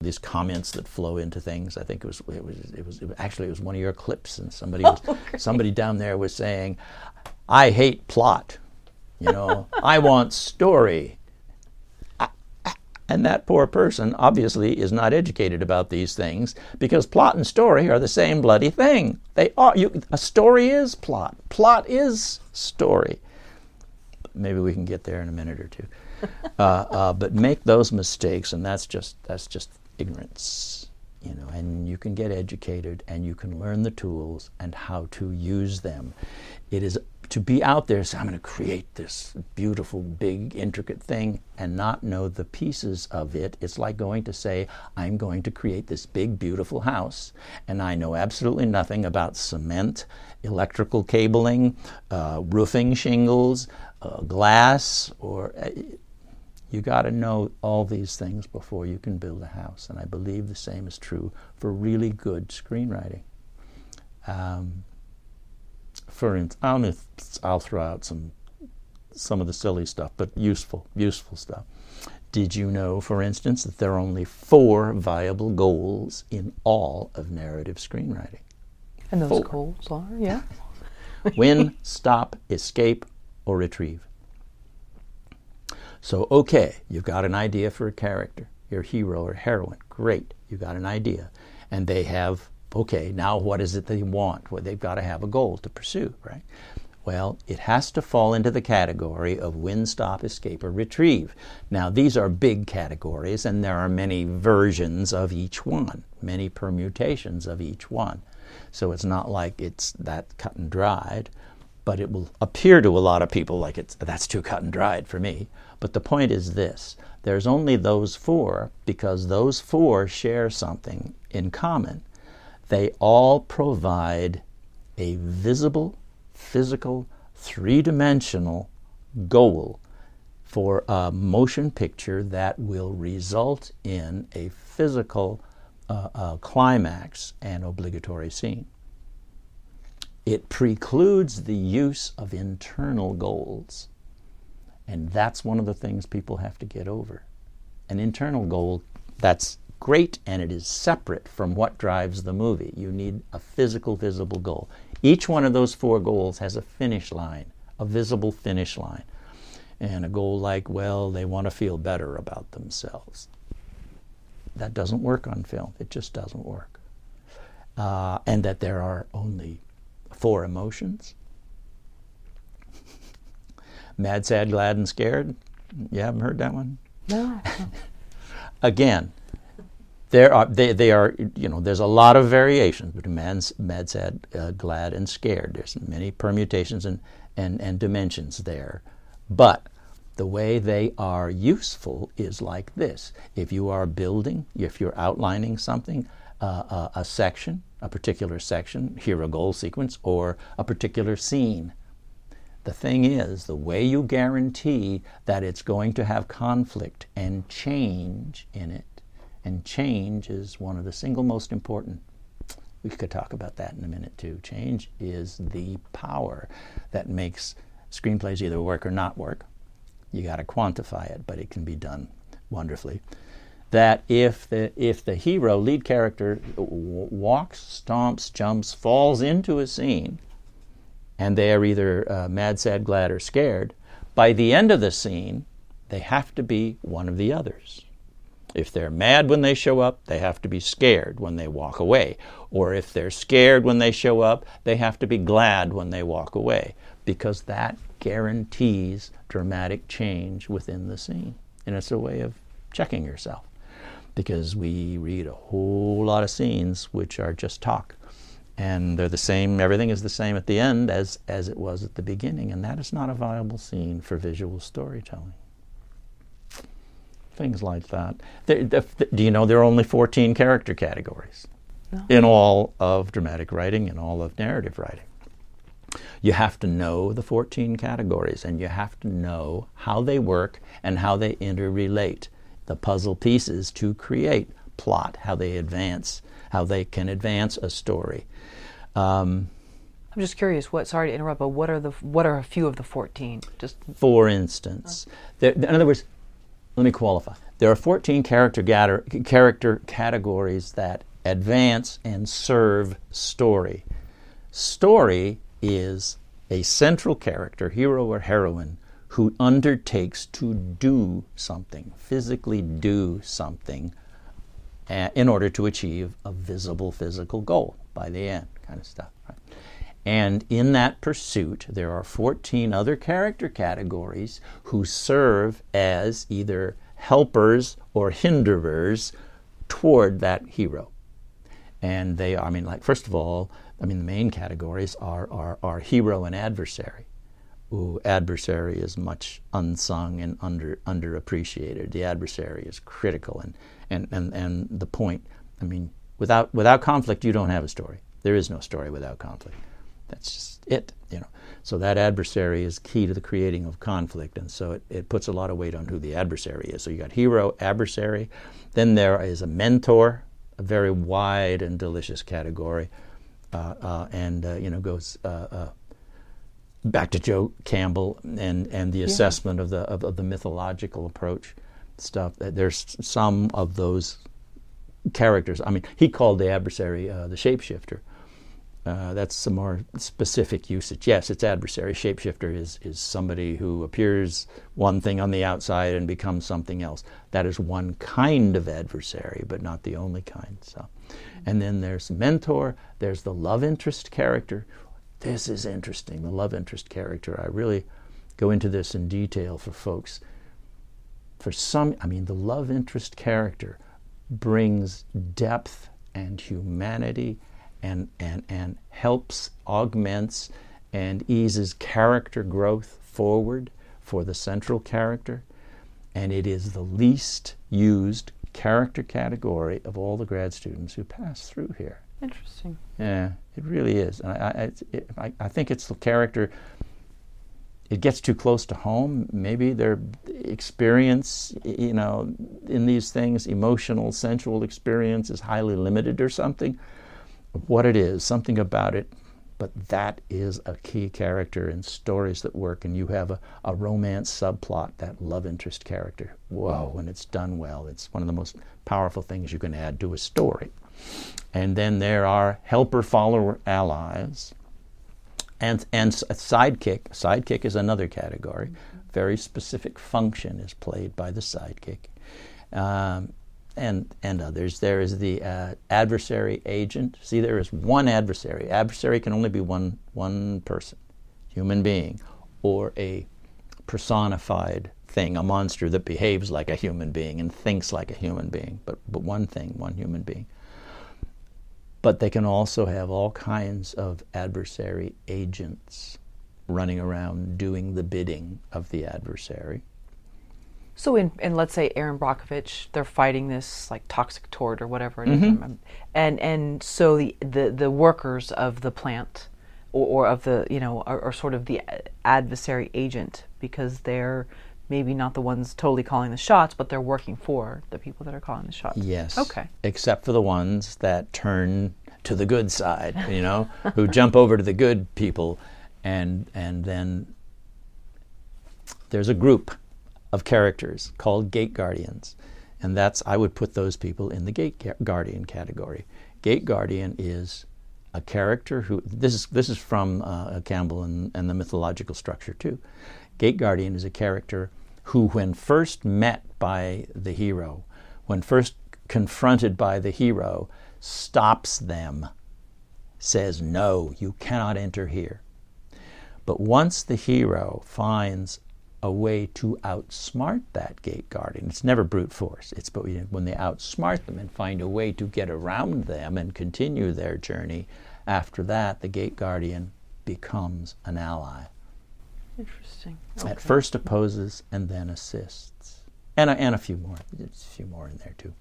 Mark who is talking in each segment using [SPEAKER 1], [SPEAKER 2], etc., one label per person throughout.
[SPEAKER 1] these comments that flow into things. I think it was it was it was, it was actually it was one of your clips, and somebody was,
[SPEAKER 2] Oh,
[SPEAKER 1] somebody down there was saying, "I hate plot," you know, "I want story." And that poor person obviously is not educated about these things because plot and story are the same bloody thing. They are. You, a story is plot. Plot is story. Maybe we can get there in a minute or two. uh, uh, but make those mistakes, and that's just that's just ignorance, you know. And you can get educated, and you can learn the tools and how to use them. It is to be out there. So I'm going to create this beautiful, big, intricate thing, and not know the pieces of it. It's like going to say, I'm going to create this big, beautiful house, and I know absolutely nothing about cement, electrical cabling, uh, roofing shingles, uh, glass, or uh, you got to know all these things before you can build a house. And I believe the same is true for really good screenwriting. Um, for instance, I'll, I'll throw out some some of the silly stuff, but useful useful stuff. Did you know, for instance, that there are only four viable goals in all of narrative screenwriting?
[SPEAKER 2] And those
[SPEAKER 1] Four.
[SPEAKER 2] goals are, yeah.
[SPEAKER 1] Win, stop, escape, or retrieve. So, okay, you've got an idea for a character, your hero or heroine. Great, you've got an idea. And they have, okay, now what is it they want? Well, they've got to have a goal to pursue, right? Well, it has to fall into the category of win, stop, escape, or retrieve. Now, these are big categories, and there are many versions of each one, many permutations of each one. So it's not like it's that cut and dried, but it will appear to a lot of people like it's that's too cut and dried for me. But the point is this there's only those four because those four share something in common. They all provide a visible, physical, three dimensional goal for a motion picture that will result in a physical uh, uh, climax and obligatory scene. It precludes the use of internal goals. And that's one of the things people have to get over. An internal goal that's great and it is separate from what drives the movie. You need a physical, visible goal. Each one of those four goals has a finish line, a visible finish line. And a goal like, well, they want to feel better about themselves. That doesn't work on film. It just doesn't work. Uh, and that there are only four emotions mad, sad, glad, and scared. You haven't heard that one?
[SPEAKER 2] No.
[SPEAKER 1] Again, there are they, they are you know there's a lot of variations between mad, mad sad, uh, glad, and scared. There's many permutations and, and, and dimensions there, but the way they are useful is like this. If you are building, if you're outlining something, uh, uh, a section, a particular section, here a goal sequence, or a particular scene, the thing is, the way you guarantee that it's going to have conflict and change in it, and change is one of the single most important. We could talk about that in a minute too. Change is the power that makes screenplays either work or not work. You got to quantify it, but it can be done wonderfully. That if the if the hero, lead character, walks, stomps, jumps, falls into a scene, and they are either uh, mad, sad, glad, or scared, by the end of the scene, they have to be one of the others. If they're mad when they show up, they have to be scared when they walk away. Or if they're scared when they show up, they have to be glad when they walk away, because that guarantees dramatic change within the scene. And it's a way of checking yourself, because we read a whole lot of scenes which are just talk. And they're the same everything is the same at the end as as it was at the beginning. And that is not a viable scene for visual storytelling. Things like that. There- the- the- do you know there are only 14 character categories?
[SPEAKER 2] No.
[SPEAKER 1] in all of dramatic writing and all of narrative writing. You have to know the 14 categories and you have to know how they work and how they interrelate the puzzle pieces to create plot how they advance how they can advance a story um,
[SPEAKER 2] I'm just curious. What? Sorry to interrupt, but what are the what are a few of the fourteen? Just
[SPEAKER 1] for instance there, in other words let me qualify. There are 14 character, gather, character categories that advance and serve story. Story is a central character, hero or heroine, who undertakes to do something, physically do something, uh, in order to achieve a visible physical goal by the end, kind of stuff. Right? And in that pursuit, there are 14 other character categories who serve as either helpers or hinderers toward that hero. And they are, I mean, like, first of all, I mean, the main categories are, are, are hero and adversary. Ooh, adversary is much unsung and under underappreciated. The adversary is critical, and, and, and, and the point. I mean, without without conflict, you don't have a story. There is no story without conflict. That's just it, you know. So that adversary is key to the creating of conflict, and so it, it puts a lot of weight on who the adversary is. So you got hero, adversary, then there is a mentor, a very wide and delicious category, uh, uh, and uh, you know goes uh, uh, back to Joe Campbell and, and the yeah. assessment of the of, of, the mythological approach stuff. There's some of those characters. I mean, he called the adversary uh, the shapeshifter. Uh, that's some more specific usage. Yes, it's adversary. Shapeshifter is is somebody who appears one thing on the outside and becomes something else. That is one kind of adversary, but not the only kind. So, and then there's mentor. There's the love interest character this is interesting, the love interest character. I really go into this in detail for folks. For some, I mean, the love interest character brings depth and humanity and, and, and helps, augments, and eases character growth forward for the central character. And it is the least used character category of all the grad students who pass through here.
[SPEAKER 2] Interesting.
[SPEAKER 1] Yeah, it really is. I, I, it, I, I think it's the character. It gets too close to home. Maybe their experience, you know, in these things, emotional, sensual experience, is highly limited or something. What it is, something about it. But that is a key character in stories that work, and you have a, a romance subplot, that love interest character. Whoa, when it's done well, it's one of the most powerful things you can add to a story. And then there are helper follower allies. And, and a sidekick. Sidekick is another category. Very specific function is played by the sidekick. Um, and, and others. There is the uh, adversary agent. See, there is one adversary. Adversary can only be one, one person, human being, or a personified thing, a monster that behaves like a human being and thinks like a human being, but, but one thing, one human being but they can also have all kinds of adversary agents running around doing the bidding of the adversary.
[SPEAKER 2] So, in, in let's say Erin Brockovich, they're fighting this like toxic tort or whatever it
[SPEAKER 1] mm-hmm.
[SPEAKER 2] is, and and so the, the the workers of the plant or, or of the you know are, are sort of the adversary agent because they're maybe not the ones totally calling the shots, but they're working for the people that are calling the shots.
[SPEAKER 1] Yes.
[SPEAKER 2] Okay.
[SPEAKER 1] Except for the ones that turn to the good side, you know, who jump over to the good people, and and then there's a group of characters called gate guardians, and that's I would put those people in the gate guardian category. Gate guardian is a character who this is this is from uh, Campbell and, and the mythological structure too. Gate guardian is a character who, when first met by the hero, when first confronted by the hero, stops them, says, No, you cannot enter here. But once the hero finds a way to outsmart that gate guardian, it's never brute force. It's but when they outsmart them and find a way to get around them and continue their journey, after that, the gate guardian becomes an ally.
[SPEAKER 2] Interesting. Okay.
[SPEAKER 1] At first opposes and then assists, and a, and a few more. There's a few more in there too.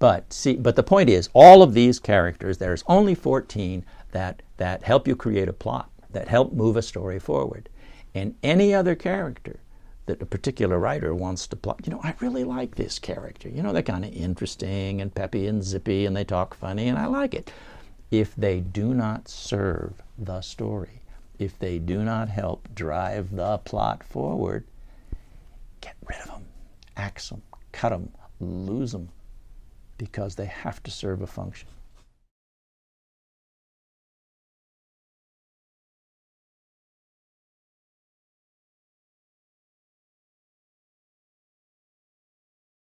[SPEAKER 1] But see, but the point is, all of these characters, there's only 14 that that help you create a plot, that help move a story forward, and any other character that a particular writer wants to plot. You know, I really like this character. You know, they're kind of interesting and peppy and zippy, and they talk funny, and I like it. If they do not serve the story, if they do not help drive the plot forward, get rid of them. axe them, cut them, lose them, because they have to serve a function.